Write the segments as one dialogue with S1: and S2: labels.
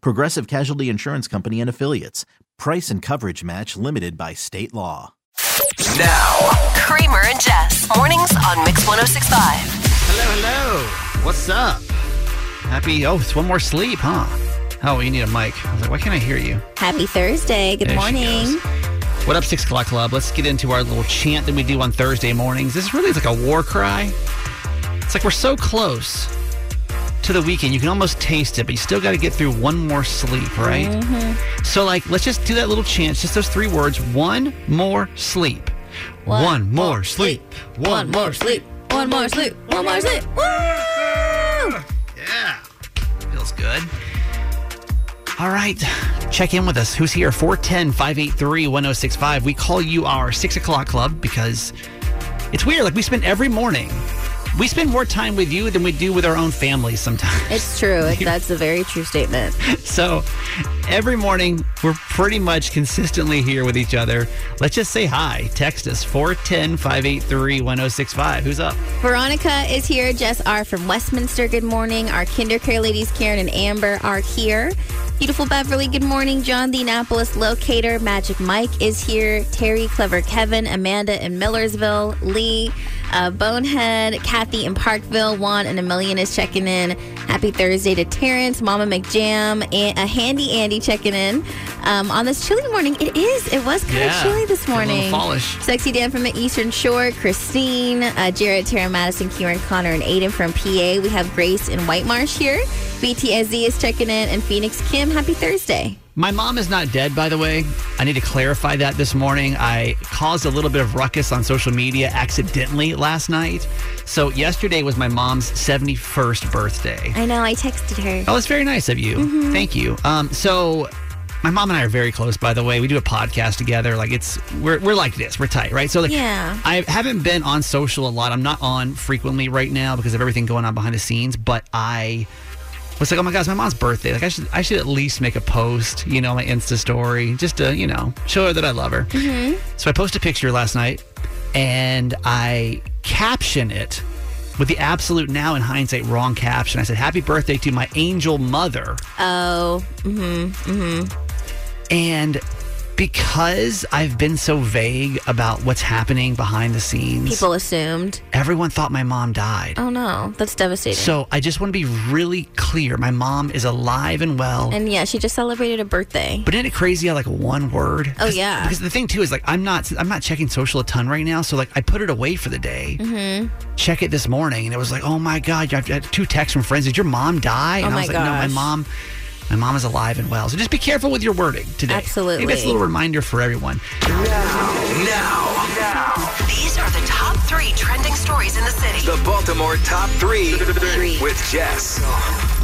S1: Progressive Casualty Insurance Company and Affiliates. Price and coverage match limited by state law.
S2: Now,
S3: Kramer and Jess. Mornings on Mix 1065.
S4: Hello, hello. What's up? Happy. Oh, it's one more sleep, huh? Oh, you need a mic. I was like, why can't I hear you?
S5: Happy Thursday. Good
S4: There she
S5: morning.
S4: goes. What up, Six O'Clock Club? Let's get into our little chant that we do on Thursday mornings. This is really is like a war cry. It's like we're so close to the weekend. You can almost taste it, but you still got to get through one more sleep, right?
S5: Mm-hmm.
S4: So, like, let's just do that little chant, just those three words. One more sleep. One, more sleep.
S5: One more sleep. One more sleep. One more sleep. Woo!
S4: Yeah. Feels good. All right. Check in with us. Who's here? 410 583 1065. We call you our six o'clock club because it's weird. Like, we spend every morning, we spend more time with you than we do with our own families sometimes.
S5: It's true. That's a very true statement.
S4: So every morning, we're pretty much consistently here with each other. Let's just say hi. Text us 410 583 1065. Who's up?
S5: Veronica is here. Jess R from Westminster. Good morning. Our kindercare ladies, Karen and Amber, are here. Beautiful Beverly, good morning. John, the Annapolis locator. Magic Mike is here. Terry, Clever Kevin, Amanda in Millersville, Lee, uh, Bonehead, Kathy in Parkville, Juan and a million is checking in. Happy Thursday to Terrence, Mama McJam, and a handy Andy checking in. Um, on this chilly morning, it is. It was kind
S4: Yeah,
S5: of chilly this morning.
S4: fallish.
S5: Sexy Dan from the Eastern Shore, Christine, uh, Jared, Tara Madison, Kieran Connor, and Aiden from PA. We have Grace in White Marsh here. BTSZ is checking in, and Phoenix Kim. Happy Thursday.
S4: My mom is not dead, by the way. I need to clarify that this morning. I caused a little bit of ruckus on social media accidentally last night. So, yesterday was my mom's 71st birthday.
S5: I know. I texted her.
S4: Oh, that's very nice of you. Thank you. Um, so, my mom and I are very close, by the way. We do a podcast together. Like, it's, we're, we're like this. We're tight, right? So, like,
S5: Yeah.
S4: I haven't been on social a lot. I'm not on frequently right now because of everything going on behind the scenes, but I was like, oh my gosh, my mom's birthday. Like I should I should at least make a post, you know, my Insta story, just to, you know, show her that I love her. So I posted a picture last night and I caption it with the absolute now in hindsight wrong caption. I said, Happy birthday to my angel mother.
S5: Oh, Mm-hmm.
S4: mm-hmm, And because I've been so vague about what's happening behind the scenes,
S5: people assumed.
S4: everyone thought my mom died.
S5: Oh no, that's devastating.
S4: So I just want to be really clear. My mom is alive and well.
S5: and yeah, she just celebrated a birthday.
S4: but isn't it crazy how like one word?
S5: Oh yeah.
S4: Because the thing too is like I'm not I'm not checking social a ton right now. So like I put it away for the day.
S5: Mm-hmm.
S4: Check it this morning, and it was like, oh my god! I've had two texts from friends. Did your mom die? And
S5: Oh
S4: I
S5: my
S4: was like, no, my mom. My mom is alive and well. So just be careful with your wording today.
S5: Absolutely.
S4: Maybe that's a little reminder for everyone.
S2: Now, now, now,
S3: These are the top three trending stories in the city.
S2: the Baltimore top three, with Jess.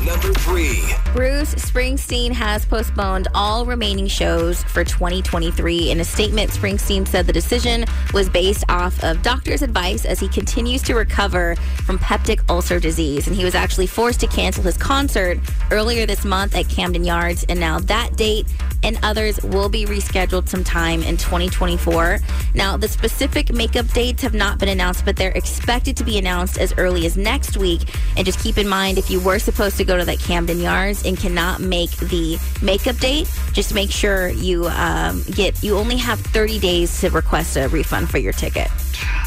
S2: Number three.
S5: Bruce Springsteen has postponed all remaining shows for 2023. In a statement, Springsteen said the decision was based off of doctor's advice as he continues to recover from peptic ulcer disease. And he was actually forced to cancel his concert earlier this month at Camden Yards. And now that date and others will be rescheduled sometime in 2024. Now, the specific makeup dates have not been announced, but they're expected to be announced as early as next week. And just keep in mind, if you were supposed to go to that Camden Yards and cannot make the makeup date, just make sure you um, get, you only have 30 days to request a refund for your ticket.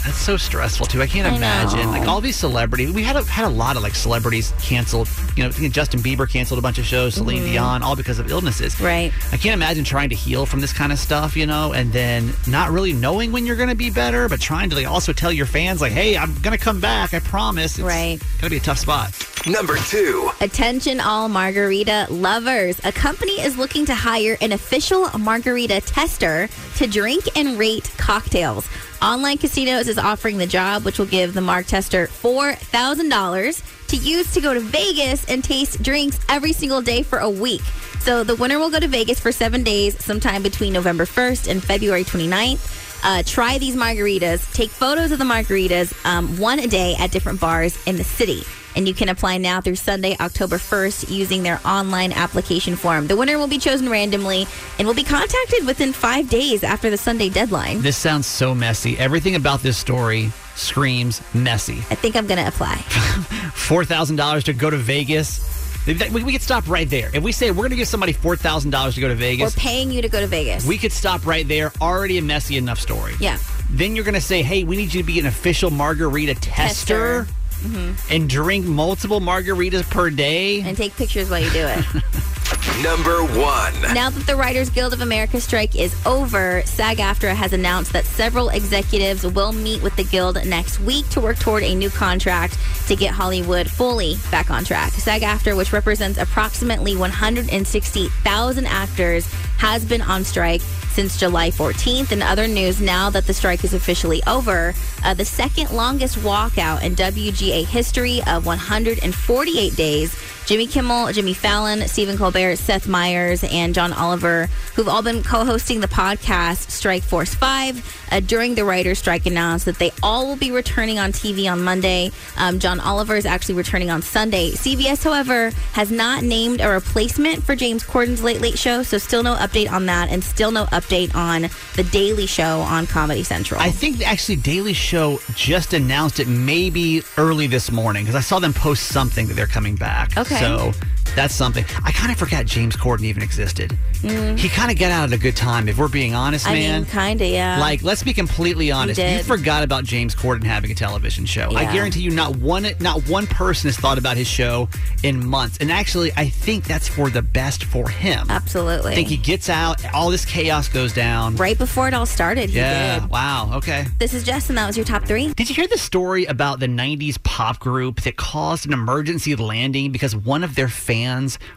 S4: That's so stressful too. I can't
S5: I
S4: imagine.
S5: know.
S4: Like all these celebrities, we had a, had a lot of like celebrities canceled. You know, Justin Bieber canceled a bunch of shows, Celine Dion, all because of illnesses.
S5: Mm-hmm. Right.
S4: I can't imagine trying to heal from this kind of stuff, you know, and then not really knowing when you're going to be better, but trying to like also tell your fans like, "Hey, I'm going to come back. I promise." It's
S5: Right.
S4: Going to be a tough spot.
S2: Number two.
S5: Attention, all margarita lovers. A company is looking to hire an official margarita tester to drink and rate cocktails. Online Casinos is offering the job, which will give the mark tester $4,000 to use to go to Vegas and taste drinks every single day for a week. So the winner will go to Vegas for seven days, sometime between November 1st and February 29th. Uh, try these margaritas. Take photos of the margaritas, um, one a day at different bars in the city. And you can apply now through Sunday, October 1st, using their online application form. The winner will be chosen randomly and will be contacted within five days after the Sunday deadline.
S4: This sounds so messy. Everything about this story screams messy.
S5: I think I'm going to apply.
S4: four thousand dollars to go to Vegas. We, could stop right there. If we say we're going to give somebody four thousand dollars to go to Vegas, We're
S5: paying you to go to Vegas.
S4: we could stop right there. Already a messy enough story.
S5: yeah.
S4: Then you're going to say, "Hey, we need you to be an official margarita tester,
S5: Tester. Mm-hmm.
S4: and drink multiple margaritas per day."
S5: And take pictures while you do it.
S2: Number one.
S5: Now that the Writers Guild of America strike is over, SAG AFTRA has announced that several executives will meet with the Guild next week to work toward a new contract to get Hollywood fully back on track. SAG AFTRA, which represents approximately 160,000 actors, has been on strike since July 14th. In other news, now that the strike is officially over, uh, the second longest walkout in WGA history of 148 days. Jimmy Kimmel, Jimmy Fallon, Stephen Colbert, Seth Meyers, and John Oliver, who've all been co hosting the podcast Strike Force 5, uh, during the writer's strike, announced that they all will be returning on TV on Monday. Um, John Oliver is actually returning on Sunday. CBS, however, has not named a replacement for James Corden's Late Late Show, so still no update on that, and still no update on The Daily Show on Comedy Central.
S4: I think actually Daily Show just announced it maybe early this morning because I saw them post something that they're coming back.
S5: Okay.
S4: So that's something. I kind of forgot James Corden even existed. He kind of got out at a good time, if we're being honest,
S5: Mm. I
S4: man.
S5: mean, kind of, yeah.
S4: Like, let's be completely honest. You
S5: did.
S4: forgot about James Corden having a television show. I guarantee you, not one, not one person has thought about his show in months. And actually, I think that's for the best for him.
S5: Absolutely.
S4: I think he gets out, all this chaos goes down.
S5: right before it all started,
S4: Yeah.
S5: did.
S4: Wow. Okay.
S5: This is Justin. that was your top three.
S4: Did you hear the story about the 90s pop group that caused an emergency landing because one of their fans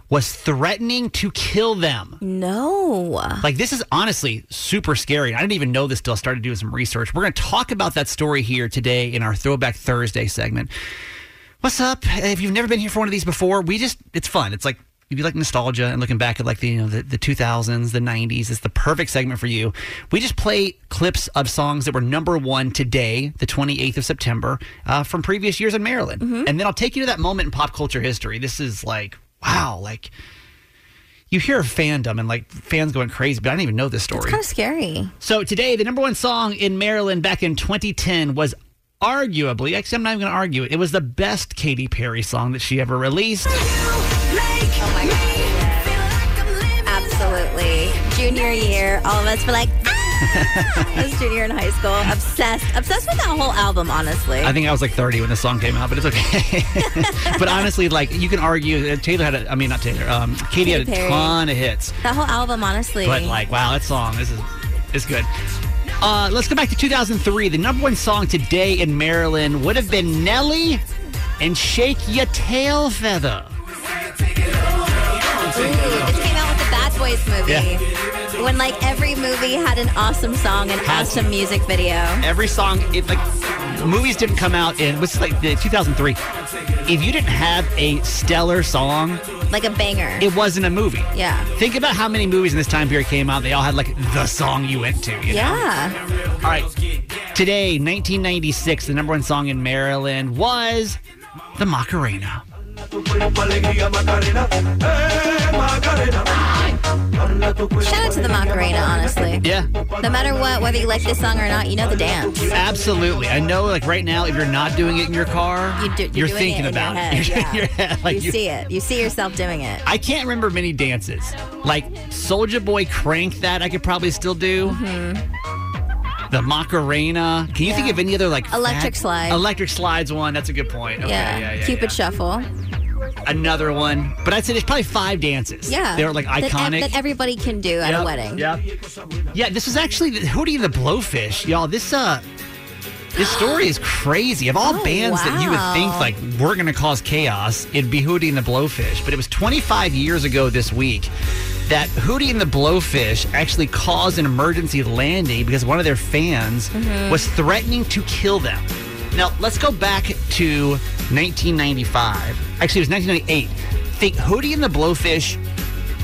S4: was threatening to kill them?
S5: No.
S4: Like, this is honestly super scary. I didn't even know this till I started doing some research. We're going to talk about that story here today in our Throwback Thursday segment. What's up? If you've never been here for one of these before, we just, it's fun. It's like, if you like nostalgia and looking back at like the you know the, the 2000s the 90s it's the perfect segment for you we just play clips of songs that were number one today the 28th of september uh, from previous years in maryland and then i'll take you to that moment in pop culture history this is like wow like you hear of fandom and like fans going crazy but i didn't even know this story It's
S5: Kind of scary.
S4: so today, the number one song in Maryland back in 2010 was arguably, actually, I'm not even going to argue it. It was the best Katy Perry song that she ever released.
S5: Oh my god. Absolutely. Junior year, all of us were like, ah! I was junior in high school. Obsessed. Obsessed with that whole album, honestly.
S4: I think I was like 30 when the song came out, but it's okay. but honestly, like you can argue, uh, Taylor had, a, I mean, not Taylor, um, Katy had a
S5: Perry.
S4: ton of hits.
S5: that whole album, honestly.
S4: But like, wow, that song, this is, is good. Uh, let's go back to 2003. The number one song today in Maryland would have been Nelly and Shake Your Tail Feather.
S5: Ooh, Boys movie. When like every movie had an awesome song and
S4: Has
S5: awesome
S4: to.
S5: music video.
S4: every song it like movies didn't come out in was like the 2003 if you didn't have a stellar song
S5: Like a banger.
S4: it wasn't a movie
S5: yeah.
S4: think about how many movies in this time period came out they all had like the song you went to you know?
S5: Yeah.
S4: all right today 1996 the number one song in maryland was the macarena
S5: Shout out to the Macarena, honestly.
S4: yeah
S5: No matter what, whether you like this song or not, you know the dance.
S4: absolutely i know like right now if you're not doing it in your car
S5: You
S4: are thinking
S5: it
S4: about it. You're-
S5: yeah.
S4: your head, like
S5: you,
S4: you-
S5: see it. You see yourself doing it.
S4: I can't remember many dances. Like Soulja Boy crank that I could probably still do. Mm-hmm. the Macarena. Can you think of any other like
S5: Electric
S4: fat-
S5: slide.
S4: Electric slides one. That's a good point. Okay,
S5: yeah.
S4: yeah, yeah,
S5: Cupid
S4: yeah.
S5: Shuffle.
S4: Another one, but I'd say there's probably five dances.
S5: Yeah.
S4: they're like
S5: That
S4: iconic.
S5: That, everybody can do at
S4: Yep,
S5: a wedding.
S4: Yep. Yeah, this is actually the, Hootie and the Blowfish, y'all. This uh, this story is crazy. Of all
S5: Oh,
S4: bands that you would think like we're gonna cause chaos, it'd be Hootie and the Blowfish. But it was 25 years ago this week that Hootie and the Blowfish actually caused an emergency landing because one of their fans
S5: Mm-hmm.
S4: was threatening to kill them. Now let's go back to 1995. Actually, it was 1998. Think Hootie and the Blowfish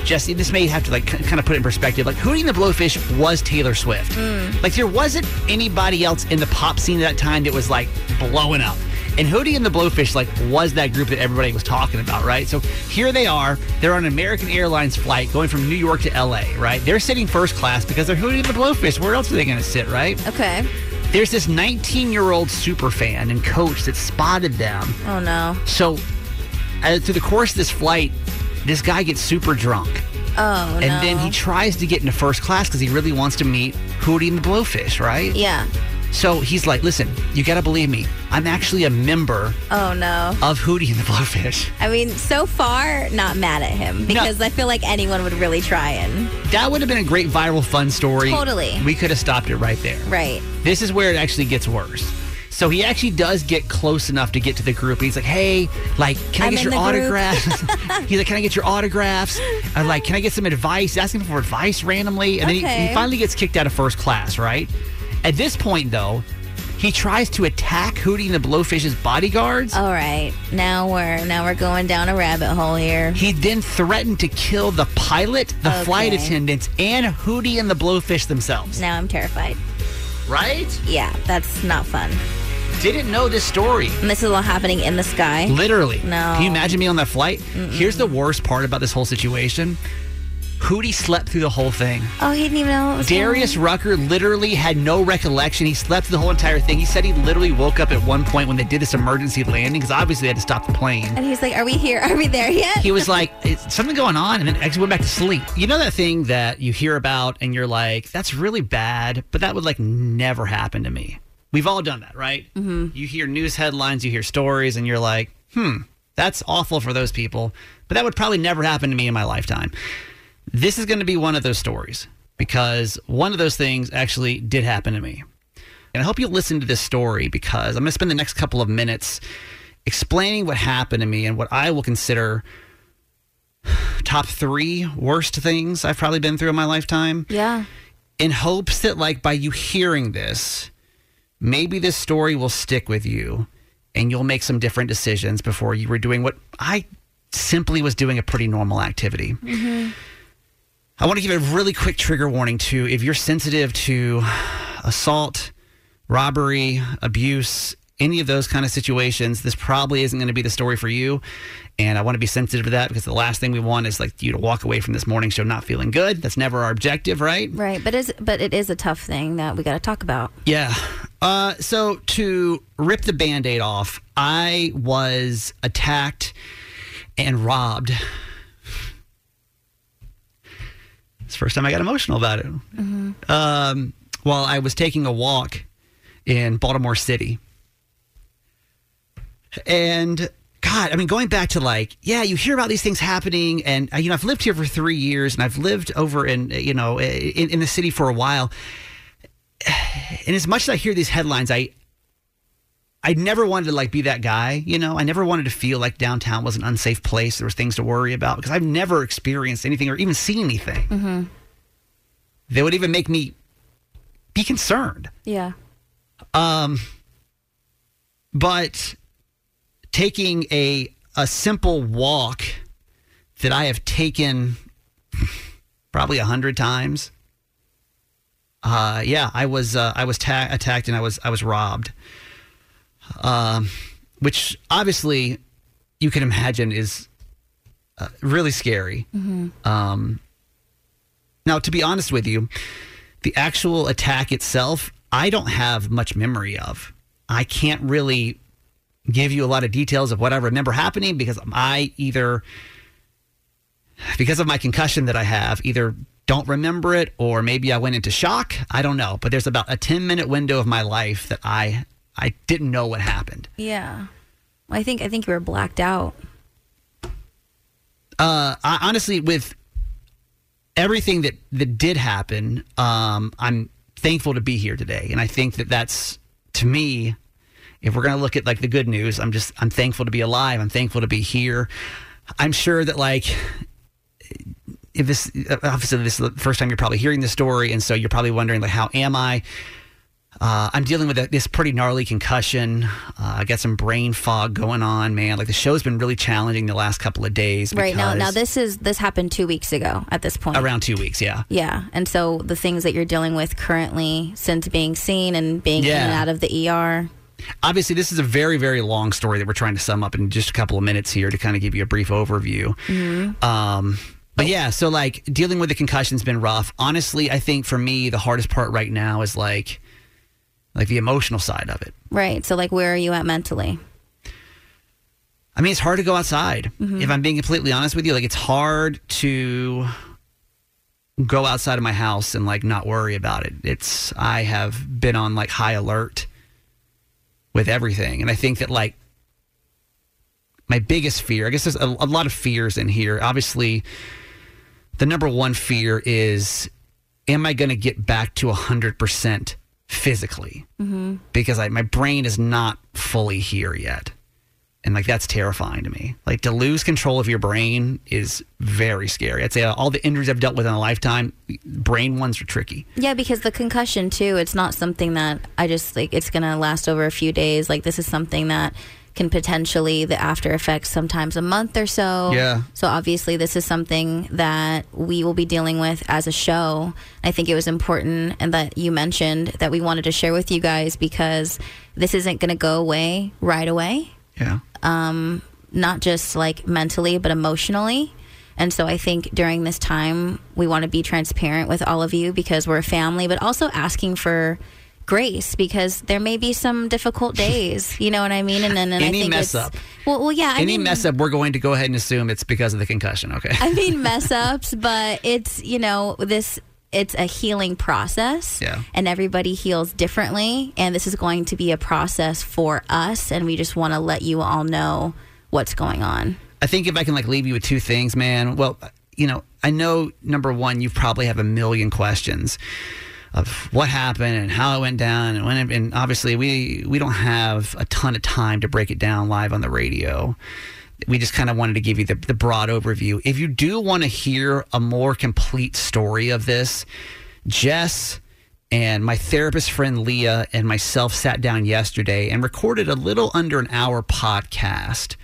S4: Jesse, this may have to like kind of put it in perspective. Like Hootie and the Blowfish was Taylor Swift. Mm. Like there wasn't anybody else in the pop scene at that time that was like blowing up. And Hootie and the Blowfish like was that group that everybody was talking about, right? So here they are. They're on an American Airlines flight going from New York to LA, right? They're sitting first class because they're Hootie and the Blowfish. Where else are they going to sit, right?
S5: Okay.
S4: There's this 19 year old super fan and coach that spotted them
S5: Oh no.
S4: so, uh, through the course of this flight, this guy gets super drunk.
S5: Oh no.
S4: And then he tries to get into first class because he really wants to meet Hootie and the Blowfish, right?
S5: Yeah.
S4: So he's like, listen, you got to believe me. I'm actually a member
S5: Oh no.
S4: of Hootie and the Blowfish.
S5: I mean, so far, not mad at him because I feel like anyone would really try and.
S4: That would have been a great viral fun story.
S5: Totally.
S4: We could have stopped it right there.
S5: Right.
S4: This is where it actually gets worse. So he actually does get close enough to get to the group. He's like, "Hey, like, can I
S5: I'm
S4: get your autographs?" He's like, "Can I get your autographs?" I'm like, "Can I get some advice?" Asking for advice randomly, and then he, he finally gets kicked out of first class. Right at this point, though, he tries to attack Hootie and the Blowfish's bodyguards.
S5: All right. Now we're now we're going down a rabbit hole here.
S4: He then threatened to kill the pilot, the flight attendants, and Hootie and the Blowfish themselves.
S5: Now I'm terrified.
S4: Right?
S5: Yeah, that's not fun.
S4: Didn't know this story.
S5: And this is all happening in the sky.
S4: Literally.
S5: No.
S4: Can you imagine me on that flight? Here's the worst part about this whole situation. Hootie slept through the whole thing.
S5: Oh, he didn't even know what was going
S4: Darius Rucker literally had no recollection. He slept through the whole entire thing. He said he literally woke up at one point when they did this emergency landing because obviously they had to stop the plane.
S5: And he's like, "Are we here? Are we there yet?"
S4: He was like, "Is something going on?" And then actually went back to sleep. You know that thing that you hear about and you're like, "That's really bad," but that would like never happen to me. We've all done that, right? Mm-hmm. You hear news headlines, you hear stories, and you're like, "Hmm, that's awful for those people," but that would probably never happen to me in my lifetime. This is going to be one of those stories because one of those things actually did happen to me. And I hope you listen to this story because I'm going to spend the next couple of minutes explaining what happened to me and what I will consider top three worst things I've probably been through in my lifetime.
S5: yeah.
S4: In hopes that, like, by you hearing this, maybe this story will stick with you and you'll make some different decisions before you were doing what I simply was doing a pretty normal activity. Mm-hmm. I want to give a really quick trigger warning too. If you're sensitive to assault, robbery, abuse, any of those kind of situations, this probably isn't going to be the story for you. And I want to be sensitive to that because the last thing we want is like you to walk away from this morning show not feeling good. That's never our objective, right?
S5: Right, but is but it is a tough thing that we got to talk about.
S4: Yeah. Uh, so to rip the band aid off, I was attacked and robbed. It's the first time I got emotional about it. Um, while I was taking a walk in Baltimore City. And God, I mean, going back to like, yeah, you hear about these things happening, and uh, you know, I've lived here for three years, and I've lived over in, uh, you know, in, in the city for a while. And as much as I hear these headlines, I, I never wanted to like be that guy, you know. I never wanted to feel like downtown was an unsafe place. There was things to worry about because I've never experienced anything or even seen anything that would even make me be concerned.
S5: Yeah.
S4: Um, but taking a a simple walk that I have taken probably a hundred times. Uh, yeah, I was uh, I was ta- attacked and I was I was robbed. Um, which obviously you can imagine is uh, really scary. Um, now, to be honest with you, the actual attack itself, I don't have much memory of. I can't really give you a lot of details of what I remember happening because I either, because of my concussion that I have, either don't remember it, or maybe I went into shock. I don't know. But there's about a 10 minute window of my life that I I didn't know what happened.
S5: Yeah. Well, I think I think you were blacked out.
S4: Uh, I, honestly, with everything that that did happen, um, I'm thankful to be here today, and I think that that's to me. If we're going to look at like the good news, I'm just I'm thankful to be alive. I'm thankful to be here. I'm sure that like if this obviously this is the first time you're probably hearing the story, and so you're probably wondering like how am I? Uh, I'm dealing with a, this pretty gnarly concussion. Uh, I got some brain fog going on, man. Like the show's been really challenging the last couple of days.
S5: Right now, now this is this happened two weeks ago. At this point,
S4: around two weeks, yeah.
S5: yeah, and so the things that you're dealing with currently, since being seen and being in and out of the ER.
S4: Obviously, this is a very, very long story that we're trying to sum up in just a couple of minutes here to kind of give you a brief overview. Um, but yeah, so like dealing with the concussion's been rough. Honestly, I think for me, the hardest part right now is like, like the emotional side of it.
S5: Right. So, like, where are you at mentally?
S4: I mean, it's hard to go outside. Mm-hmm. If I'm being completely honest with you, like it's hard to go outside of my house and like not worry about it. It's I have been on like high alert with everything, and I think that like my biggest fear, I guess there's a, a lot of fears in here. Obviously, the number one fear is, am I going to get back to hundred percent physically? Mm-hmm. Because I, my brain is not fully here yet and like that's terrifying to me. Like to lose control of your brain is very scary. I'd say all the injuries I've dealt with in a lifetime, brain ones are tricky.
S5: Yeah, because the concussion too, it's not something that I just like it's gonna last over a few days. Like this is something that can potentially the after effects sometimes a month or so.
S4: Yeah.
S5: So obviously this is something that we will be dealing with as a show. I think it was important and that you mentioned that we wanted to share with you guys because this isn't gonna go away right away
S4: Yeah.
S5: Um not just like mentally but emotionally and so i think during this time we want to be transparent with all of you because we're a family but also asking for grace because there may be some difficult days you know what i mean and then and
S4: Any
S5: I think
S4: mess up.
S5: well, well yeah I
S4: Any
S5: mean,
S4: mess up, we're going to go ahead and assume it's because of the concussion. Okay.
S5: I mean mess ups, but it's you know this it's a healing process.
S4: Yeah.
S5: And everybody heals differently, and this is going to be a process for us, and we just want to let you all know what's going on.
S4: I think if I can like leave you with two things, man. Well, you know, I know number one, you probably have a million questions of what happened and how it went down, and when. It, and obviously, we we don't have a ton of time to break it down live on the radio. We just kind of wanted to give you the, the broad overview. If you do want to hear a more complete story of this, Jess and my therapist friend Leah and myself sat down yesterday and recorded a little under an hour podcast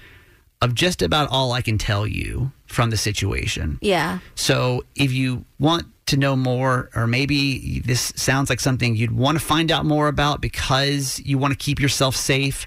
S4: of just about all I can tell you from the situation.
S5: Yeah.
S4: So if you want to know more, or maybe this sounds like something you'd want to find out more about because you want to keep yourself safe,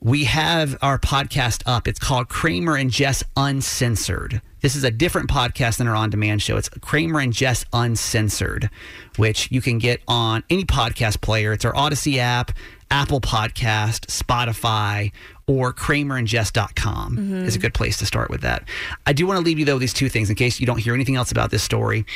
S4: we have our podcast up. It's called Kramer and Jess Uncensored. This is a different podcast than our on demand show. It's Kramer and Jess Uncensored, which you can get on any podcast player. It's our Audacy app, Apple Podcast, Spotify, or kramerandjess.com mm-hmm. is a good place to start with that. I do want to leave you, though, with these two things in case you don't hear anything else about this story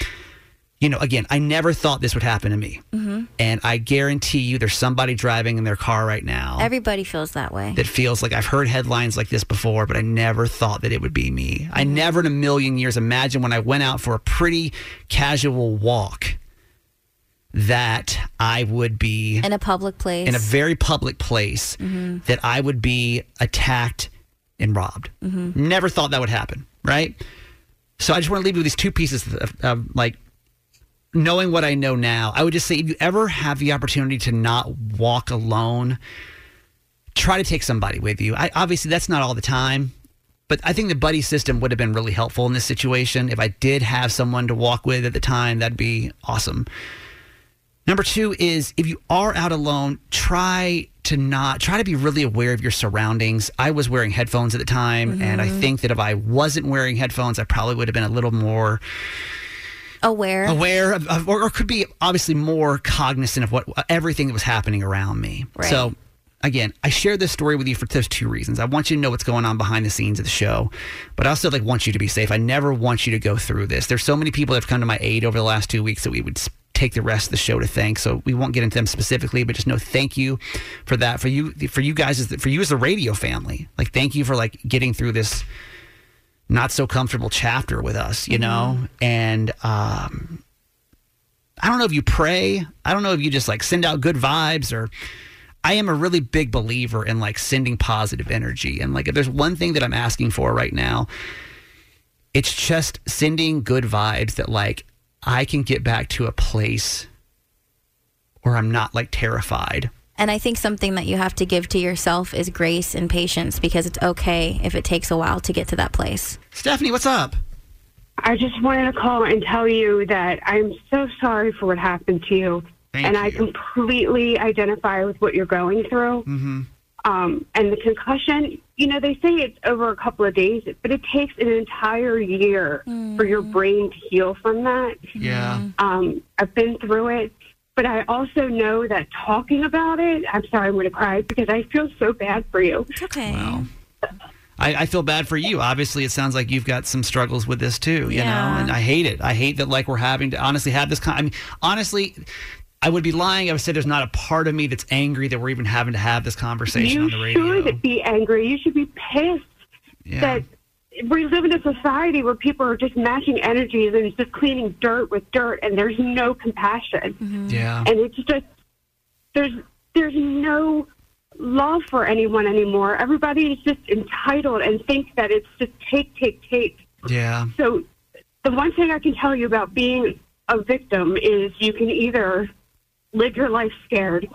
S4: you know, again, I never thought this would happen to me. Mm-hmm. And I guarantee you there's somebody driving in their car right now
S5: Everybody feels that way.
S4: that feels like I've heard headlines like this before, but I never thought that it would be me. I mm-hmm. never in a million years imagined when I went out for a pretty casual walk that I would be
S5: in a public place.
S4: in a very public place mm-hmm. that I would be attacked and robbed. Mm-hmm. Never thought that would happen, right? So I just want to leave you with these two pieces of, of like knowing what I know now. I would just say if you ever have the opportunity to not walk alone, try to take somebody with you. I, obviously, that's not all the time. But I think the buddy system would have been really helpful in this situation. If I did have someone to walk with at the time, that'd be awesome. Number two is if you are out alone, try to not try to be really aware of your surroundings. I was wearing headphones at the time, and I mm-hmm. think that if I wasn't wearing headphones, I probably would have been a little more
S5: aware.
S4: aware of, of or, or could be obviously more cognizant of what everything that was happening around me.
S5: Right.
S4: So again, I share this story with you for those two reasons. I want you to know what's going on behind the scenes of the show, but I also like want you to be safe. I never want you to go through this. There's so many people that have come to my aid over the last two weeks that we would take the rest of the show to thank. So we won't get into them specifically, but just know thank you for that. For you, for you guys, as the- for you as the radio family, like thank you for like getting through this not so comfortable chapter with us, you know? And um, I don't know if you pray. I don't know if you just like send out good vibes or I am a really big believer in like sending positive energy. And like if there's one thing that I'm asking for right now, it's just sending good vibes that like I can get back to a place where I'm not like terrified.
S5: And I think something that you have to give to yourself is grace and patience because it's okay if it takes a while to get to that place.
S4: Stephanie, what's up?
S6: I just wanted to call and tell you that I'm so sorry for what happened to you.
S4: Thank
S6: and I completely identify with what you're going through.
S4: Mm-hmm.
S6: Um, and the concussion, you know, they say it's over a couple of days, but it takes an entire year for your brain to heal from that.
S4: Yeah.
S6: Um, I've been through it, but I also know that talking about it, I'm sorry, I'm going to cry because I feel so bad for you.
S5: It's okay.
S4: Wow. I, I feel bad for you. Obviously, it sounds like you've got some struggles with this too, you
S5: Yeah.
S4: know, and I hate it. I hate that like we're having to honestly have this kind. I mean, honestly, I would be lying. if I would say there's not a part of me that's angry that we're even having to have this conversation
S6: You
S4: on the radio.
S6: You should be angry. You should be pissed
S4: yeah.
S6: that we live in a society where people are just matching energies and just cleaning dirt with dirt, and there's no compassion. Mm-hmm.
S4: yeah.
S6: And it's just there's there's no love for anyone anymore. Everybody is just entitled and thinks that it's just take, take, take.
S4: Yeah.
S6: So the one thing I can tell you about being a victim is you can either live your life scared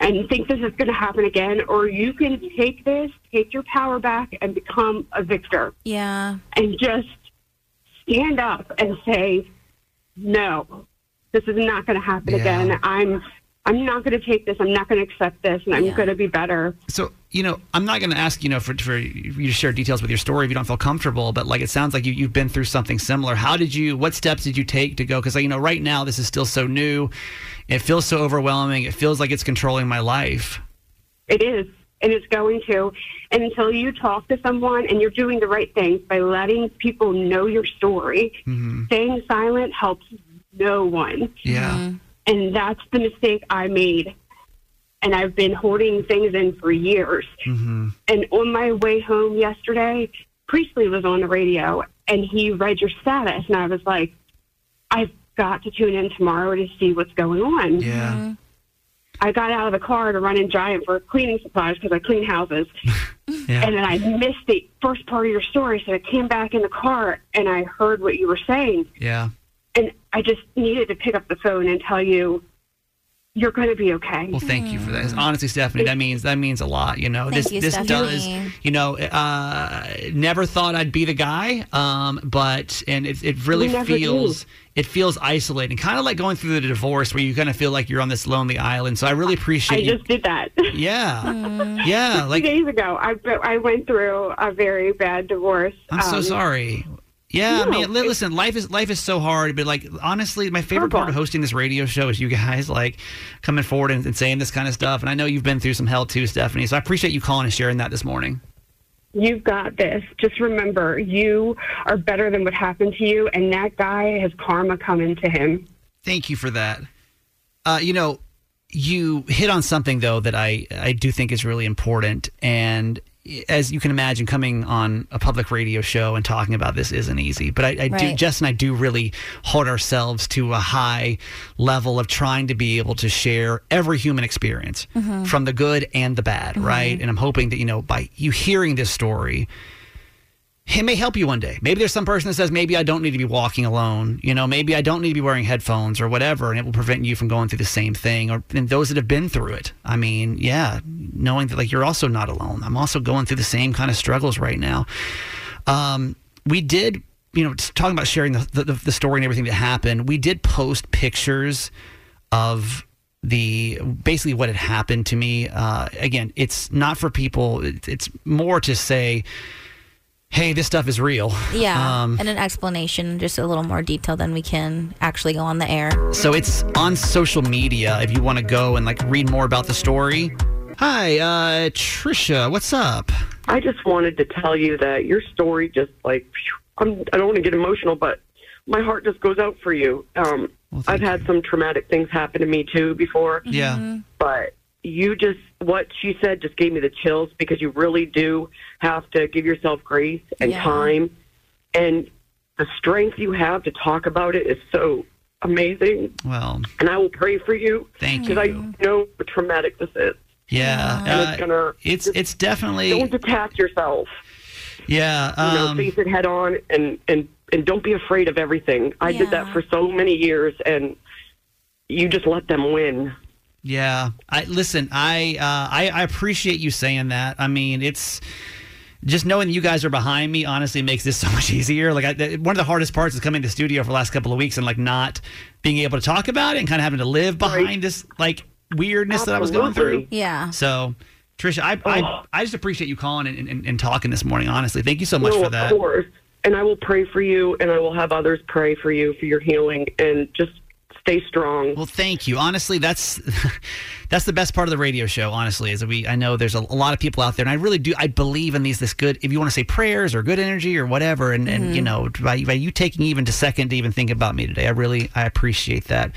S6: and think this is going to happen again, or you can take this, take your power back, and become a victor
S5: Yeah.
S6: and just stand up and say, no, this is not going to happen
S4: Yeah.
S6: again. I'm I'm not going to take this. I'm not going to accept this, and I'm
S5: Yeah.
S6: going to be better.
S4: So, you know, I'm not going to ask, you know, for, for you to share details with your story if you don't feel comfortable, but like it sounds like you, you've been through something similar. How did you, what steps did you take to go? Because, you know, right now this is still so new. It feels so overwhelming. It feels like it's controlling my life.
S6: It is, and it's going to. And until you talk to someone and you're doing the right things by letting people know your story, mm-hmm. staying silent helps no one.
S4: Yeah. Mm-hmm.
S6: And that's the mistake I made. And I've been holding things in for years.
S4: Mm-hmm.
S6: And on my way home yesterday, Priestley was on the radio and he read your status. And I was like, I've got to tune in tomorrow to see what's going on.
S4: Yeah.
S6: I got out of the car to run in Giant for cleaning supplies because I clean houses.
S4: Yeah.
S6: And then I missed the first part of your story. So I came back in the car and I heard what you were saying.
S4: Yeah.
S6: And I just needed to pick up the phone and tell you, you're going to be okay.
S4: Well, thank you for that. Honestly, Stephanie, that means that means a lot. You know,
S5: Thank
S4: this
S5: you,
S4: this does. You know, uh, never thought I'd be the guy, um, but and it it really feels
S6: do.
S4: it feels isolating, kind of like going through the divorce where you kind of feel like you're on this lonely island. So I really
S6: I
S4: appreciate you.
S6: I just did that.
S4: yeah, yeah.
S6: Two
S4: Like
S6: days ago, I, I went through a very bad divorce.
S4: I'm so
S6: Um,
S4: sorry. Yeah, I mean, li- listen, life is life is so hard, but like honestly, my favorite part of hosting this radio show is you guys like coming forward and, and saying this kind of stuff. And I know you've been through some hell too, Stephanie. So I appreciate you calling and sharing that this morning.
S6: You've got this. Just remember, you are better than what happened to you, and that guy has karma coming to him.
S4: Thank you for that. Uh, you know, you hit on something though that I I do think is really important, and as you can imagine, coming on a public radio show and talking about this isn't easy. But I, I do,
S5: Right.
S4: Jess and I do really hold ourselves to a high level of trying to be able to share every human experience, mm-hmm. from the good and the bad, mm-hmm. right? And I'm hoping that you know by you hearing this story it may help you one day. Maybe there's some person that says, maybe I don't need to be walking alone. You know, maybe I don't need to be wearing headphones or whatever, and it will prevent you from going through the same thing. Or and those that have been through it. I mean, yeah, knowing that like you're also not alone. I'm also going through the same kind of struggles right now. Um, we did, you know, talking about sharing the, the the story and everything that happened. We did post pictures of the basically what had happened to me. Uh, again, it's not for people. It's, it's more to say hey, this stuff is real.
S5: Yeah.
S4: Um,
S5: and an explanation, just a little more detail than we can actually go on the air.
S4: so it's on social media if you want to go and like read more about the story. Hi, uh, Trisha. What's up?
S7: I just wanted to tell you that your story just like I'm, I don't want to get emotional, but my heart just goes out for you. Um, I've had some traumatic things happen to me too before,
S4: Yeah.
S7: but you just what she said just gave me the chills because you really do have to give yourself grace and
S5: Yeah.
S7: time, and the strength you have to talk about it is so amazing.
S4: Well,
S7: And I will pray for you
S4: thank you.
S7: because
S4: you.
S7: I know how traumatic this is.
S4: Yeah.
S7: And
S4: uh,
S7: it's gonna
S4: it's it's definitely
S7: don't attack yourself.
S4: yeah.
S7: you know,
S4: Um,
S7: face it head on and and and don't be afraid of everything. I did that for so many years, and you just let them win.
S4: Yeah, I listen. I, uh, I I appreciate you saying that. I mean, it's just knowing you guys are behind me. Honestly, makes this so much easier. Like, I, one of the hardest parts is coming to the studio for the last couple of weeks and like not being able to talk about it and kind of having to live behind
S7: Right.
S4: this like weirdness that I was going through.
S5: Yeah.
S4: So, Trisha, I
S7: Oh.
S4: I, I just appreciate you calling and, and, and talking this morning. Honestly, thank you so much
S7: no,
S4: for that.
S7: of course. And I will pray for you, and I will have others pray for you for your healing, and just stay strong.
S4: Well, thank you. Honestly, that's that's the best part of the radio show. Honestly, is that we I know there's a, a lot of people out there, and I really do. I believe in these this good. If you want to say prayers or good energy or whatever, and, and you know by, by you taking even a second to even think about me today, I really I appreciate that.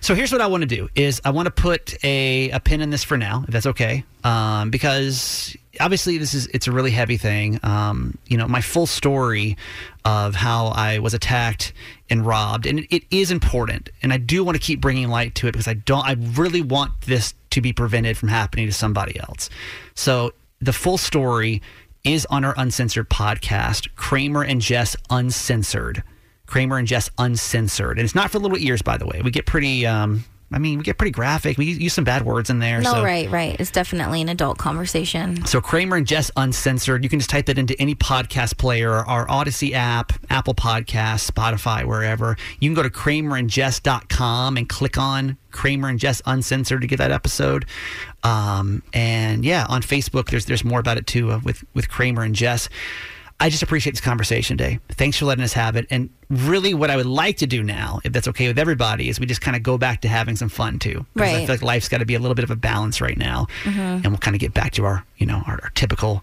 S4: So here's what I want to do: is I want to put a a pin in this for now, if that's okay, um, because obviously this is it's a really heavy thing. Um, you know, my full story of how I was attacked and robbed, and it, is important, and I do want to keep bringing light to it because I don't. I really want this to be prevented from happening to somebody else. So the full story is on our uncensored podcast, Kramer and Jess Uncensored. Kramer and Jess Uncensored, and it's not for little ears, by the way. We get pretty. Um, I mean, we get pretty graphic. We use some bad words in there.
S5: No,
S4: so.
S5: right, right. It's definitely an adult conversation.
S4: So Kramer and Jess Uncensored, you can just type that into any podcast player, our Audacy app, Apple Podcasts, Spotify, wherever. You can go to kramerandjess.com and click on Kramer and Jess Uncensored to get that episode. Um, and yeah, on Facebook, there's there's more about it too uh, with with Kramer and Jess. I just appreciate this conversation today. Thanks for letting us have it. And really, what I would like to do now, if that's okay with everybody, is we just kind of go back to having some fun too. Because I feel like life's got to be a little bit of a balance right now, mm-hmm. and we'll kind of get back to our, you know, our, our typical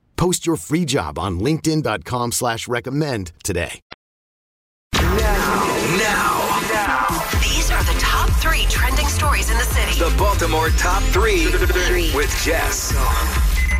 S8: Post your free job on linkedin.com slash recommend today.
S2: Now, now, now.
S3: These are the top three trending stories in the city.
S2: the Baltimore top three with Jess.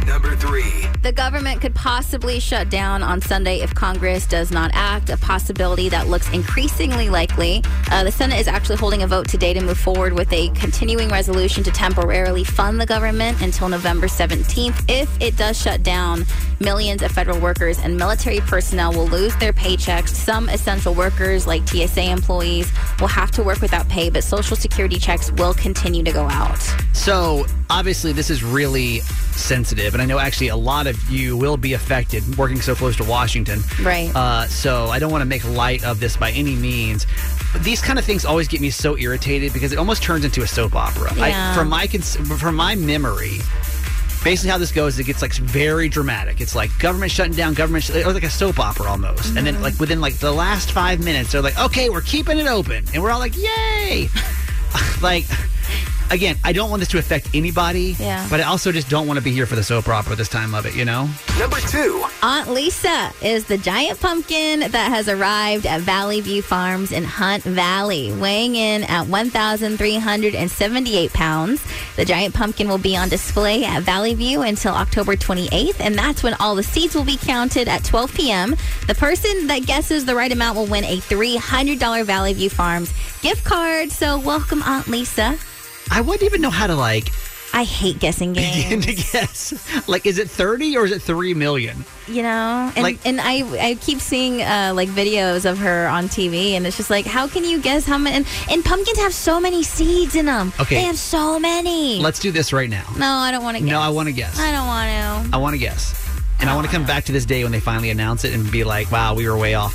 S2: Number three.
S5: The government could possibly shut down on Sunday if Congress does not act, a possibility that looks increasingly likely. Uh, the Senate is actually holding a vote today to move forward with a continuing resolution to temporarily fund the government until November 17th. If it does shut down, Millions of federal workers and military personnel will lose their paychecks. Some essential workers, like TSA employees, will have to work without pay, but Social Security checks will continue to go out.
S4: So obviously, this is really sensitive, and I know actually a lot of you will be affected working so close to Washington.
S5: Right.
S4: Uh, so I don't want to make light of this by any means. But these kind of things always get me so irritated because it almost turns into a soap opera.
S5: Yeah.
S4: I, from my cons- from my memory. Basically, how this goes, it gets like very dramatic. It's like government shutting down, government, sh- or like a soap opera almost. And then, like within like the last five minutes, they're like, "Okay, we're keeping it open," and we're all like, "Yay!" like, again, I don't want this to affect anybody.
S5: Yeah.
S4: But I also just don't want to be here for the soap opera this time of it. You know.
S2: Number two.
S5: Aunt Lisa is the giant pumpkin that has arrived at Valley View Farms in Hunt Valley, weighing in at 1,378 pounds. The giant pumpkin will be on display at Valley View until October 28th, and that's when all the seeds will be counted at 12 p.m. The person that guesses the right amount will win a $300 Valley View Farms gift card. So, welcome, Aunt Lisa.
S4: I wouldn't even know how to like
S5: I hate guessing games.
S4: begin to guess. Like, is it thirty or is it three million?
S5: you know and,
S4: Like-
S5: and i i keep seeing uh like videos of her on tv and it's just like how can you guess how many and, and pumpkins have so many seeds in them
S4: Okay.
S5: they have so many
S4: Let's do this right now.
S5: no i don't want to guess
S4: No, I want to guess.
S5: i don't want to
S4: I want to guess. And I want to come back to this day when they finally announce it and be like, wow, we were way off.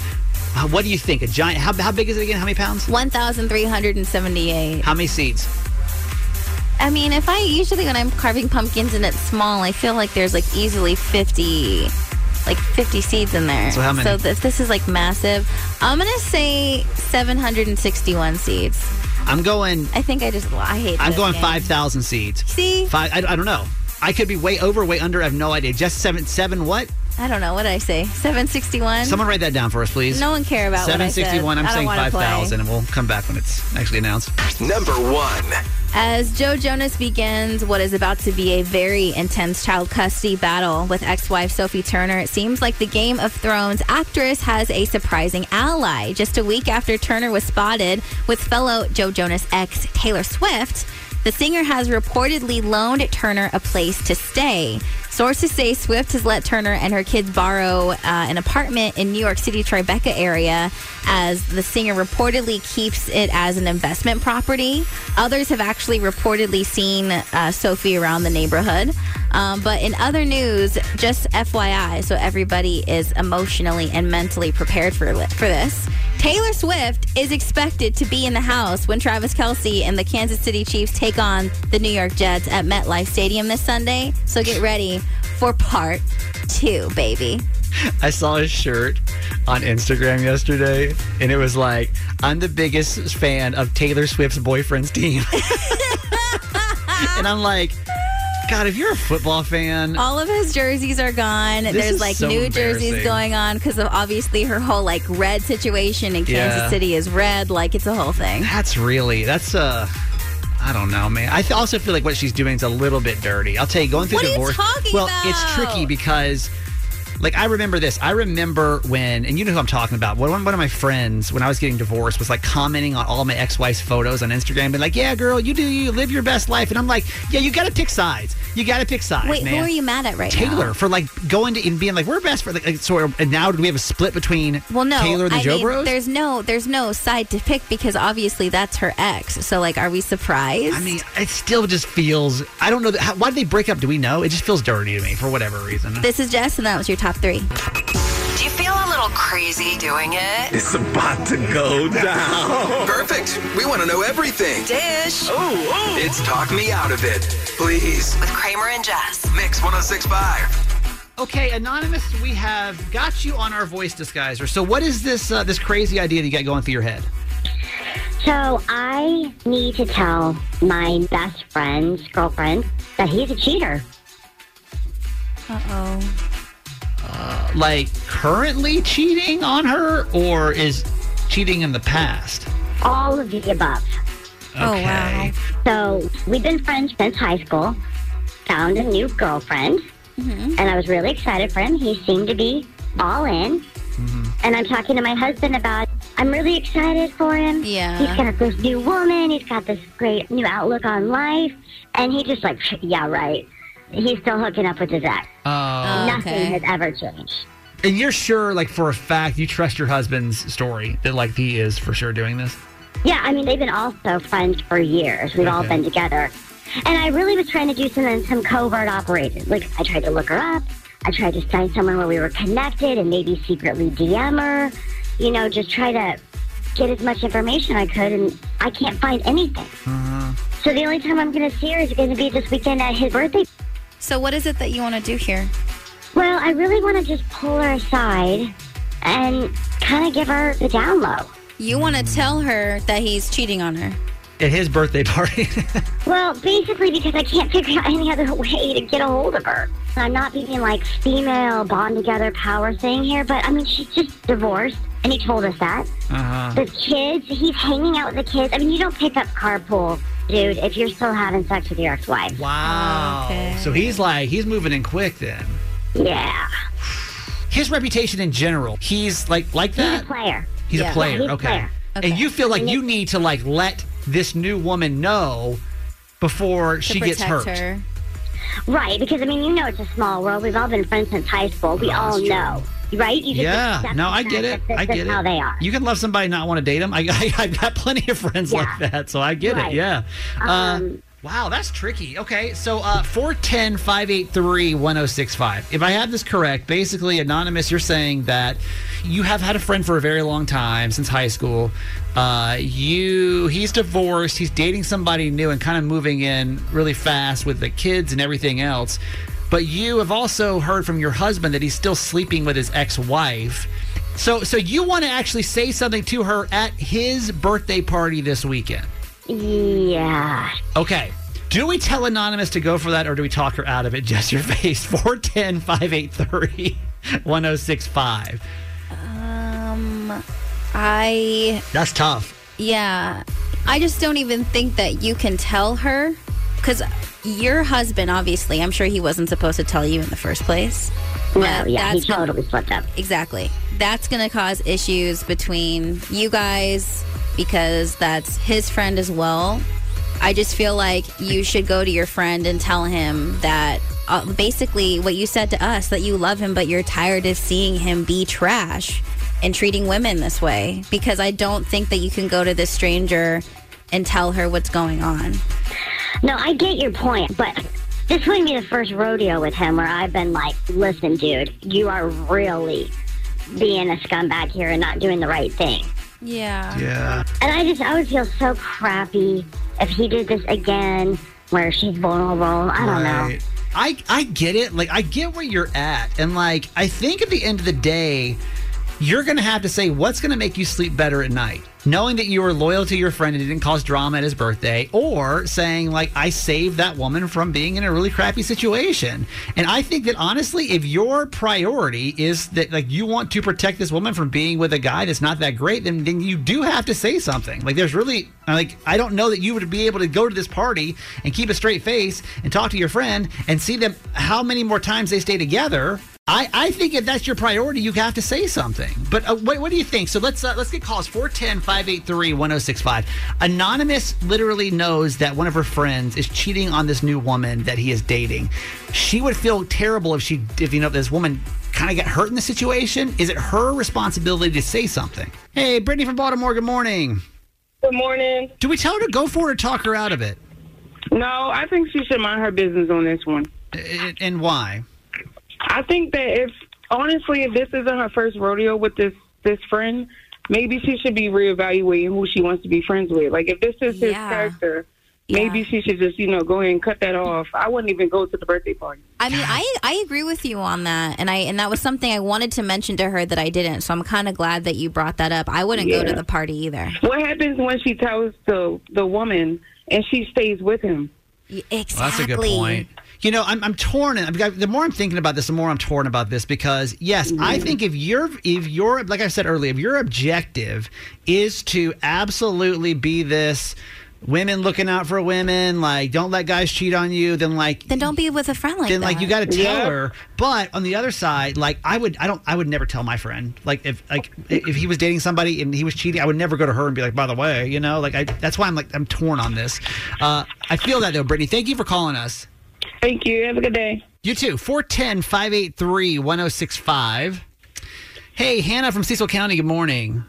S4: Uh, What do you think? A giant, how, how big is it again? How many pounds?
S5: 1378
S4: How many seeds?
S5: I mean if i usually when i'm carving pumpkins and it's small i feel like there's like easily 50 like 50 seeds in there
S4: So how many?
S5: so if this is like massive i'm gonna say 761 seeds
S4: I'm going,
S5: i think i just i hate
S4: I'm going 5,000 seeds.
S5: see
S4: Five, I, I don't know. I could be way over, way under. I have no idea. Just seven, seven what?
S5: I don't know. What did I say? 761?
S4: Someone write that down for us, please.
S5: No one care about what I said.
S4: 761. I'm saying 5,000, and we'll come back when it's actually announced.
S2: Number one.
S5: As Joe Jonas begins what is about to be a very intense child custody battle with ex wife Sophie Turner, it seems like the Game of Thrones actress has a surprising ally. Just a week after Turner was spotted with fellow Joe Jonas ex Taylor Swift, the singer has reportedly loaned Turner a place to stay. Sources say Swift has let Turner and her kids borrow uh, an apartment in New York City, Tribeca area, as the singer reportedly keeps it as an investment property. Others have actually reportedly seen uh, Sophie around the neighborhood. Um, but in other news, just FYI, so everybody is emotionally and mentally prepared for for this. Taylor Swift is expected to be in the house when Travis Kelce and the Kansas City Chiefs take on the New York Jets at MetLife Stadium this Sunday. So get ready for part two, baby.
S4: I saw a shirt on Instagram yesterday, and it was like, I'm the biggest fan of Taylor Swift's boyfriend's team. and I'm like, God, if you're a football fan,
S5: All of his jerseys are gone. There's like
S4: so
S5: new jerseys going on because of obviously her whole like red situation in Kansas
S4: Yeah.
S5: City is red. Like it's a whole thing.
S4: that's really, that's uh I don't know, man. I th- also feel like what she's doing is a little bit dirty. I'll tell you, going through
S5: What
S4: divorce. well, it's tricky because, like, I remember this. I remember when, and you know who I'm talking about. One, one of my friends, when I was getting divorced, was like commenting on all my ex-wife's photos on Instagram, and like, "Yeah, girl, you do you live your best life." And I'm like, "Yeah, you got to pick sides. You got to pick sides."
S5: Wait,
S4: man.
S5: who are you mad at right now?
S4: Taylor
S5: now?
S4: for like going to and being like we're best for like, so and now do we have a split between
S5: Well, no,
S4: Taylor and the
S5: I
S4: Joe
S5: mean,
S4: Bros?
S5: there's no, there's no side to pick because obviously that's her ex. So like, are we surprised?
S4: I mean, it still just feels. I don't know. That, how, why did they break up? Do we know? It just feels dirty to me for whatever reason.
S5: this is Jess, and that was your top three.
S3: Do you feel a little crazy doing it?
S2: It's about to go down. Perfect. We want to know everything.
S3: Dish
S2: Oh, oh. It's Talk Me Out of It. Please.
S3: with Kramer and Jess.
S2: Mix 1065.
S4: Okay, anonymous, we have got you on our voice disguiser. So, what is this uh, this crazy idea that you got going through your head?
S9: So I need to tell my best friend's girlfriend that he's a cheater.
S5: Uh oh.
S4: Uh, like currently cheating on her, or is cheating in the past?
S9: All of the above.
S5: Oh wow.
S9: So we've been friends since high school. Found a new girlfriend, and I was really excited for him. He seemed to be all in. And I'm talking to my husband about. I'm really excited for him.
S5: Yeah.
S9: He's got this new woman. He's got this great new outlook on life, and he just like, yeah, right. He's still hooking up with his ex.
S4: Oh, oh
S9: Nothing has ever changed.
S4: And you're sure, like for a fact, you trust your husband's story that like he is for sure doing this.
S9: Yeah, I mean, they've been also friends for years. We've all been together. And I really was trying to do some, some covert operations. Like, I tried to look her up. I tried to find someone where we were connected and maybe secretly DM her. You know, just try to get as much information I could, and I can't find anything. Mm-hmm. So the only time I'm going to see her is going to be this weekend at his birthday.
S5: So what is it that you want to do here?
S9: Well, I really want to just pull her aside and kind of give her the down low.
S5: You want to tell her that he's cheating on her.
S4: At his birthday party.
S9: Well, basically because I can't figure out any other way to get a hold of her. I'm not being like female bond together power thing here, but I mean she's just divorced, and he told us that.
S4: Uh-huh.
S9: The kids, he's hanging out with the kids. I mean, you don't pick up carpool, dude, if you're still having sex with your ex-wife.
S4: Wow. So he's like he's moving in quick then.
S9: Yeah.
S4: His reputation in general, he's like like that.
S9: He's a player.
S4: He's
S9: Yeah.
S4: a player.
S9: Yeah, he's
S4: okay.
S9: player.
S4: And you feel like you need to like let this new woman know before she gets hurt.
S9: Right, because I mean, you know, it's a small world. We've all been friends since high school. We oh, all know, right?
S4: Yeah, no, I get it. I get it.
S9: how they are.
S4: You can love somebody and not want to date them. I, I, I've got plenty of friends like that, so I get
S9: Right.
S4: it. Yeah. uh,
S9: Um,
S4: wow, that's tricky. Okay, so uh, 410 583 1065. If I have this correct, basically, Anonymous, you're saying that you have had a friend for a very long time, since high school. Uh, you He's divorced, he's dating somebody new and kind of moving in really fast with the kids and everything else. But you have also heard from your husband that he's still sleeping with his ex-wife. So, so you want to actually say something to her at his birthday party this weekend?
S9: Yeah.
S4: Okay. Do we tell Anonymous to go for that or do we talk her out of it? Just your face. 410 583 1065.
S5: Um, I
S4: That's tough.
S5: yeah, I just don't even think that you can tell her because your husband, obviously, I'm sure he wasn't supposed to tell you in the first place.
S9: No, yeah, he
S5: that's gonna-
S9: totally slipped up.
S5: Exactly. That's going to cause issues between you guys because that's his friend as well. I just feel like you should go to your friend and tell him that uh, basically what you said to us that you love him, but you're tired of seeing him be trash and treating women this way. Because I don't think that you can go to this stranger and tell her what's going on.
S9: No, I get your point, but this wouldn't be the first rodeo with him where I've been like, listen, dude, you are really being a scumbag here and not doing the right thing.
S5: Yeah.
S4: Yeah.
S9: And I just, I would feel so crappy if he did this again where she's vulnerable. I don't know.
S4: I I get it. Like I get where you're at, and like I think at the end of the day, you're gonna have to say what's gonna make you sleep better at night, knowing that you were loyal to your friend and didn't cause drama at his birthday, or saying like I saved that woman from being in a really crappy situation. And I think that honestly, if your priority is that like you want to protect this woman from being with a guy that's not that great, then then you do have to say something. Like there's really like I don't know that you would be able to go to this party and keep a straight face and talk to your friend and see them how many more times they stay together. I, I think if that's your priority, you have to say something. But uh, what, what do you think? So let's uh, let's get calls 410-583-1065. Anonymous literally knows that one of her friends is cheating on this new woman that he is dating. She would feel terrible if she if you know this woman kind of got hurt in the situation. Is it her responsibility to say something? Hey, Brittany from Baltimore. Good morning.
S10: Good morning.
S4: Do we tell her to go for it or talk her out of it?
S10: No, I think she should mind her business on this one.
S4: And, and why?
S10: I think that if honestly, if this isn't her first rodeo with this this friend, maybe she should be reevaluating who she wants to be friends with. Like if this is his
S5: Yeah.
S10: character, maybe she should just you know go ahead and cut that off. I wouldn't even go to the birthday party.
S5: I mean, I I agree with you on that, and I and that was something I wanted to mention to her that I didn't. So I'm kind of glad that you brought that up. I wouldn't go to the party either.
S10: What happens when she tells the the woman and she stays with him?
S5: Exactly.
S4: Well, that's a good point. You know, I'm, I'm torn. I'm, the more I'm thinking about this, the more I'm torn about this because yes, I think if you're if you're like I said earlier, if your objective is to absolutely be this women looking out for women, like don't let guys cheat on you, then like
S5: Then don't be with a friend like
S4: then
S5: that.
S4: like you got to tell
S5: Yeah.
S4: her. But on the other side, like I would, I don't, I would never tell my friend. Like if like if he was dating somebody and he was cheating, I would never go to her and be like, by the way, you know, like I. That's why I'm like I'm torn on this. Uh, I feel that though, Brittany. Thank you for calling us.
S10: Thank you. Have a good day.
S4: You too. 410 583 1065. Hey, Hannah from Cecil County, good morning.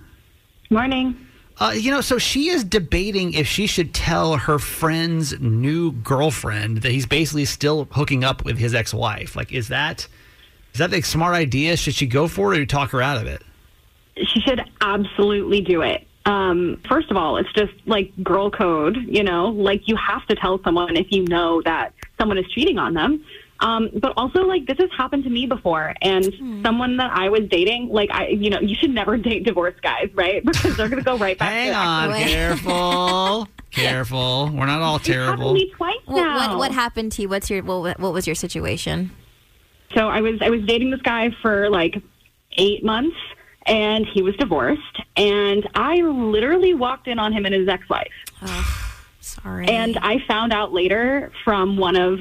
S10: Morning.
S4: Uh, you know, so she is debating if she should tell her friend's new girlfriend that he's basically still hooking up with his ex-wife. Like, is that is that the smart idea? Should she go for it or talk her out of it?
S11: She should absolutely do it. Um, first of all, it's just like girl code, you know, like you have to tell someone if you know that someone is cheating on them. Um, but also, like, this has happened to me before. And someone that I was dating, like, I, you know, you should never date divorced guys, right? Because they're going to go right back
S4: Hang
S11: to
S4: on, careful, careful. We're not all terrible.
S11: Happened to me twice
S5: What,
S11: now.
S5: what, what happened to you? What's your what, what was your situation?
S11: So I was I was dating this guy for like eight months, and he was divorced. And I literally walked in on him and his ex-wife.
S5: Sorry.
S11: And I found out later from one of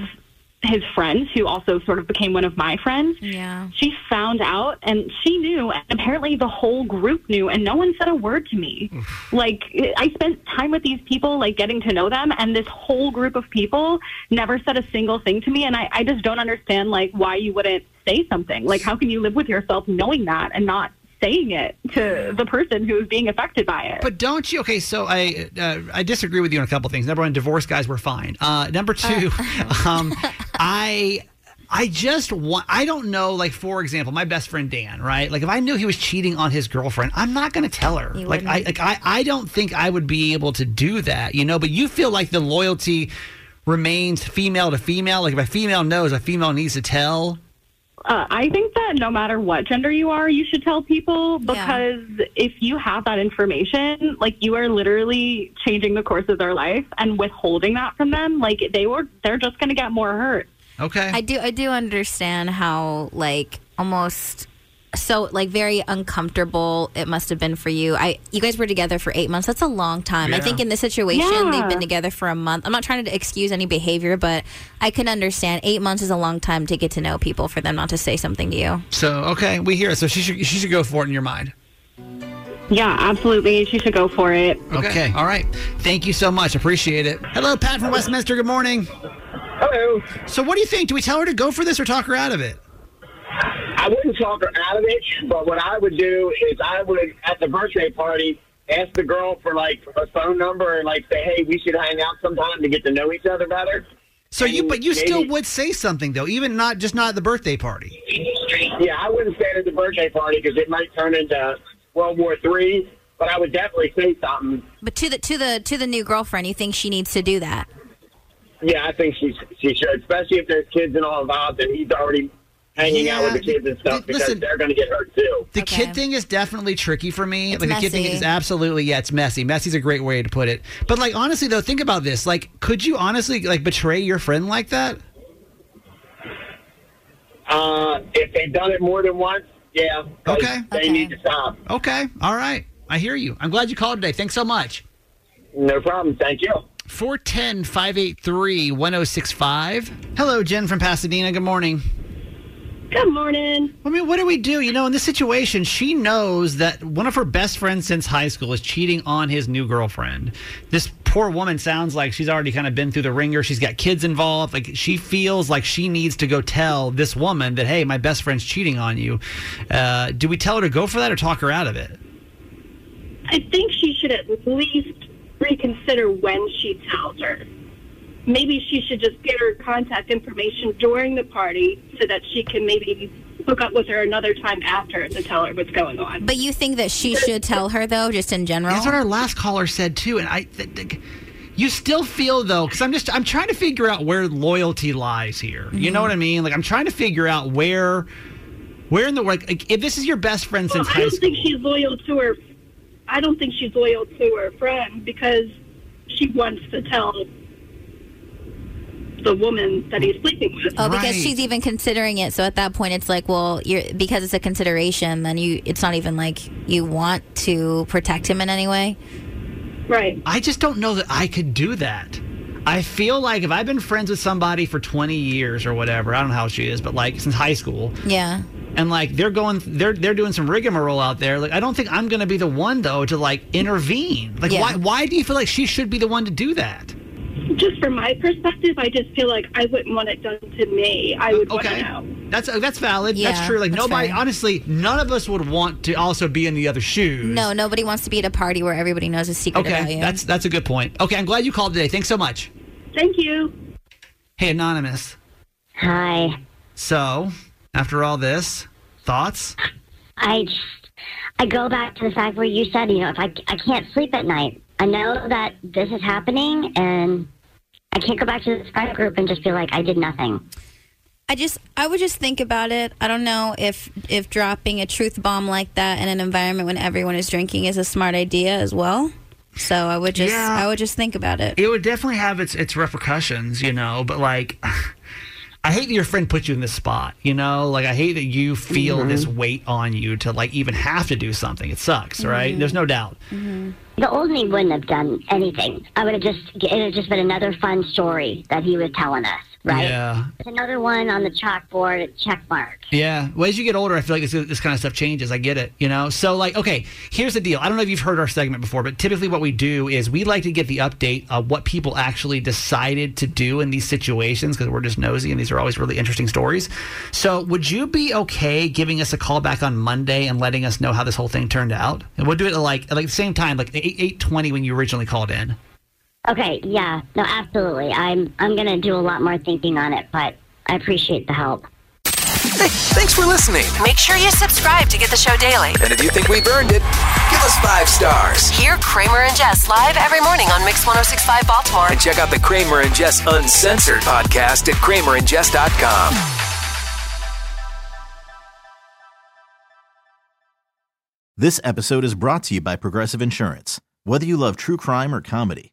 S11: his friends, who also sort of became one of my friends.
S5: Yeah.
S11: She found out, and she knew, and apparently the whole group knew, and no one said a word to me. like I spent time with these people, like getting to know them, and this whole group of people never said a single thing to me, and I, I just don't understand like why you wouldn't say something. Like how can you live with yourself knowing that and not saying it to the person who's being affected by it?
S4: But don't you? Okay, so I uh, I disagree with you on a couple things. Number one, divorce guys were fine. Uh, number two, um, I. I just want, I don't know, like, for example, my best friend Dan, right? Like, if I knew he was cheating on his girlfriend, I'm not going to tell her.
S5: You
S4: Like, I,
S5: wouldn't.
S4: like I, I don't think I would be able to do that, you know? But you feel like the loyalty remains female to female. Like, if a female knows, a female needs to tell.
S11: Uh, I think that no matter what gender you are, you should tell people because if you have that information, like you are literally changing the course of their life and withholding that from them, like they were, they're just going to get more hurt.
S4: Okay.
S5: I do I do understand how like almost so like very uncomfortable it must have been for you. I you guys were together for 8 months. That's a long time. I think in this situation
S11: Yeah.
S5: they've been together for a month. I'm not trying to excuse any behavior, but I can understand 8 months is a long time to get to know people for them not to say something to you.
S4: So, okay, we hear it. So she should, she should go for it in your mind.
S11: Yeah, absolutely. She should go for it.
S4: Okay. All right. Thank you so much. Appreciate it. Hello, Pat from Westminster. Good morning.
S12: Hello.
S4: So, what do you think? Do we tell her to go for this or talk her out of it?
S12: I wouldn't talk her out of it, but what I would do is I would, at the birthday party, ask the girl for like a phone number and like say, hey, we should hang out sometime to get to know each other better.
S4: So you, but you still would say something though, even not just not at the birthday party.
S12: Yeah, I wouldn't say it at the birthday party because it might turn into World War Three. But I would definitely say something.
S5: But to the to the to the new girlfriend, you think she needs to do that?
S12: Yeah, I think she she should, especially if there's kids and all involved, and he's already hanging out with the kids and stuff because
S4: listen-
S12: they're going to get hurt too.
S4: The kid thing is definitely tricky for me.
S5: It's
S4: like the kid thing is absolutely yeah, it's messy. Messy's a great way to put it. But like honestly though, think about this. Like, could you honestly like betray your friend like that?
S12: Uh, if they've done it more than once, yeah.
S4: Okay.
S12: they need to stop.
S4: Okay. All right. I hear you. I'm glad you called today. Thanks so much.
S12: No problem. Thank you.
S4: 410 583 1065. Hello, Jen from Pasadena. Good morning.
S11: Good morning.
S4: I mean, what do we do? You know, in this situation, she knows that one of her best friends since high school is cheating on his new girlfriend. This poor woman sounds like she's already kind of been through the ringer. She's got kids involved. Like, she feels like she needs to go tell this woman that, hey, my best friend's cheating on you. Uh, do we tell her to go for that or talk her out of it?
S13: I think she should at least reconsider when she tells her. Maybe she should just get her contact information during the party so that she can maybe hook up with her another time after to tell her what's going on.
S5: But you think that she should tell her though, just in general?
S4: That's what our last caller said too, and I. Th- th- you still feel though, because I'm just I'm trying to figure out where loyalty lies here. You know what I mean? Like I'm trying to figure out where, where in the world. like if this is your best friend
S13: Well,
S4: since
S13: I don't
S4: school.
S13: think she's loyal to her. I don't think she's loyal to her friend because she wants to tell the woman that he's sleeping with.
S5: Oh, because she's even considering it. So at that point, it's like, well, you're because it's a consideration. Then you, it's not even like you want to protect him in any way.
S13: Right.
S4: I just don't know that I could do that. I feel like if I've been friends with somebody for 20 years or whatever, I don't know how she is, but like since high school,
S5: Yeah.
S4: and like they're going, they're they're doing some rigmarole out there. Like I don't think I'm going to be the one though to like intervene. Like
S5: Yeah.
S4: why why do you feel like she should be the one to do that?
S13: Just from my perspective, I just feel like I wouldn't want it done to me. I would want
S4: Okay.
S13: to know.
S4: That's uh, that's valid.
S5: Yeah,
S4: that's true. Like
S5: that's
S4: nobody,
S5: fair.
S4: honestly, none of us would want to also be in the other shoes.
S5: No, nobody wants to be at a party where everybody knows a secret about
S4: Okay,
S5: you.
S4: that's that's a good point. Okay, I'm glad you called today. Thanks so much.
S13: Thank you.
S4: Hey, anonymous.
S9: Hi.
S4: So, after all this, thoughts?
S9: I just, I go back to the fact where you said, you know, if I, I can't sleep at night, I know that this is happening and I can't go back to this friend group and just feel like I did nothing.
S5: I just I would just think about it. I don't know if if dropping a truth bomb like that in an environment when everyone is drinking is a smart idea as well. So I would just
S4: Yeah.
S5: I would just think about it.
S4: It would definitely have its its repercussions, you know. But like, I hate that your friend put you in this spot. You know, like I hate that you feel
S9: Mhm.
S4: this weight on you to like even have to do something. It sucks, right?
S9: Mhm.
S4: There's no doubt.
S9: The old me wouldn't have done anything. I would have just, it would have just been another fun story that he was telling us, right?
S4: Yeah.
S9: It's another one on the chalkboard, check mark.
S4: Yeah. Well, as you get older, I feel like this, this kind of stuff changes. I get it, you know? So, like, okay, here's the deal. I don't know if you've heard our segment before, but typically what we do is we like to get the update of what people actually decided to do in these situations because we're just nosy and these are always really interesting stories. So, would you be okay giving us a call back on Monday and letting us know how this whole thing turned out? And we'll do it at like, at like the same time, like 8, 820 when you originally called in.
S9: Okay, yeah, no, absolutely. I'm, I'm going to do a lot more thinking on it, but I appreciate the help.
S2: Hey, thanks for listening.
S3: Make sure you subscribe to get the show daily.
S2: And if you think we've earned it, give us five stars.
S3: Hear Kramer and Jess live every morning on Mix 1065 Baltimore.
S2: And check out the Kramer and Jess Uncensored podcast at kramerandjess.com.
S1: This episode is brought to you by Progressive Insurance. Whether you love true crime or comedy,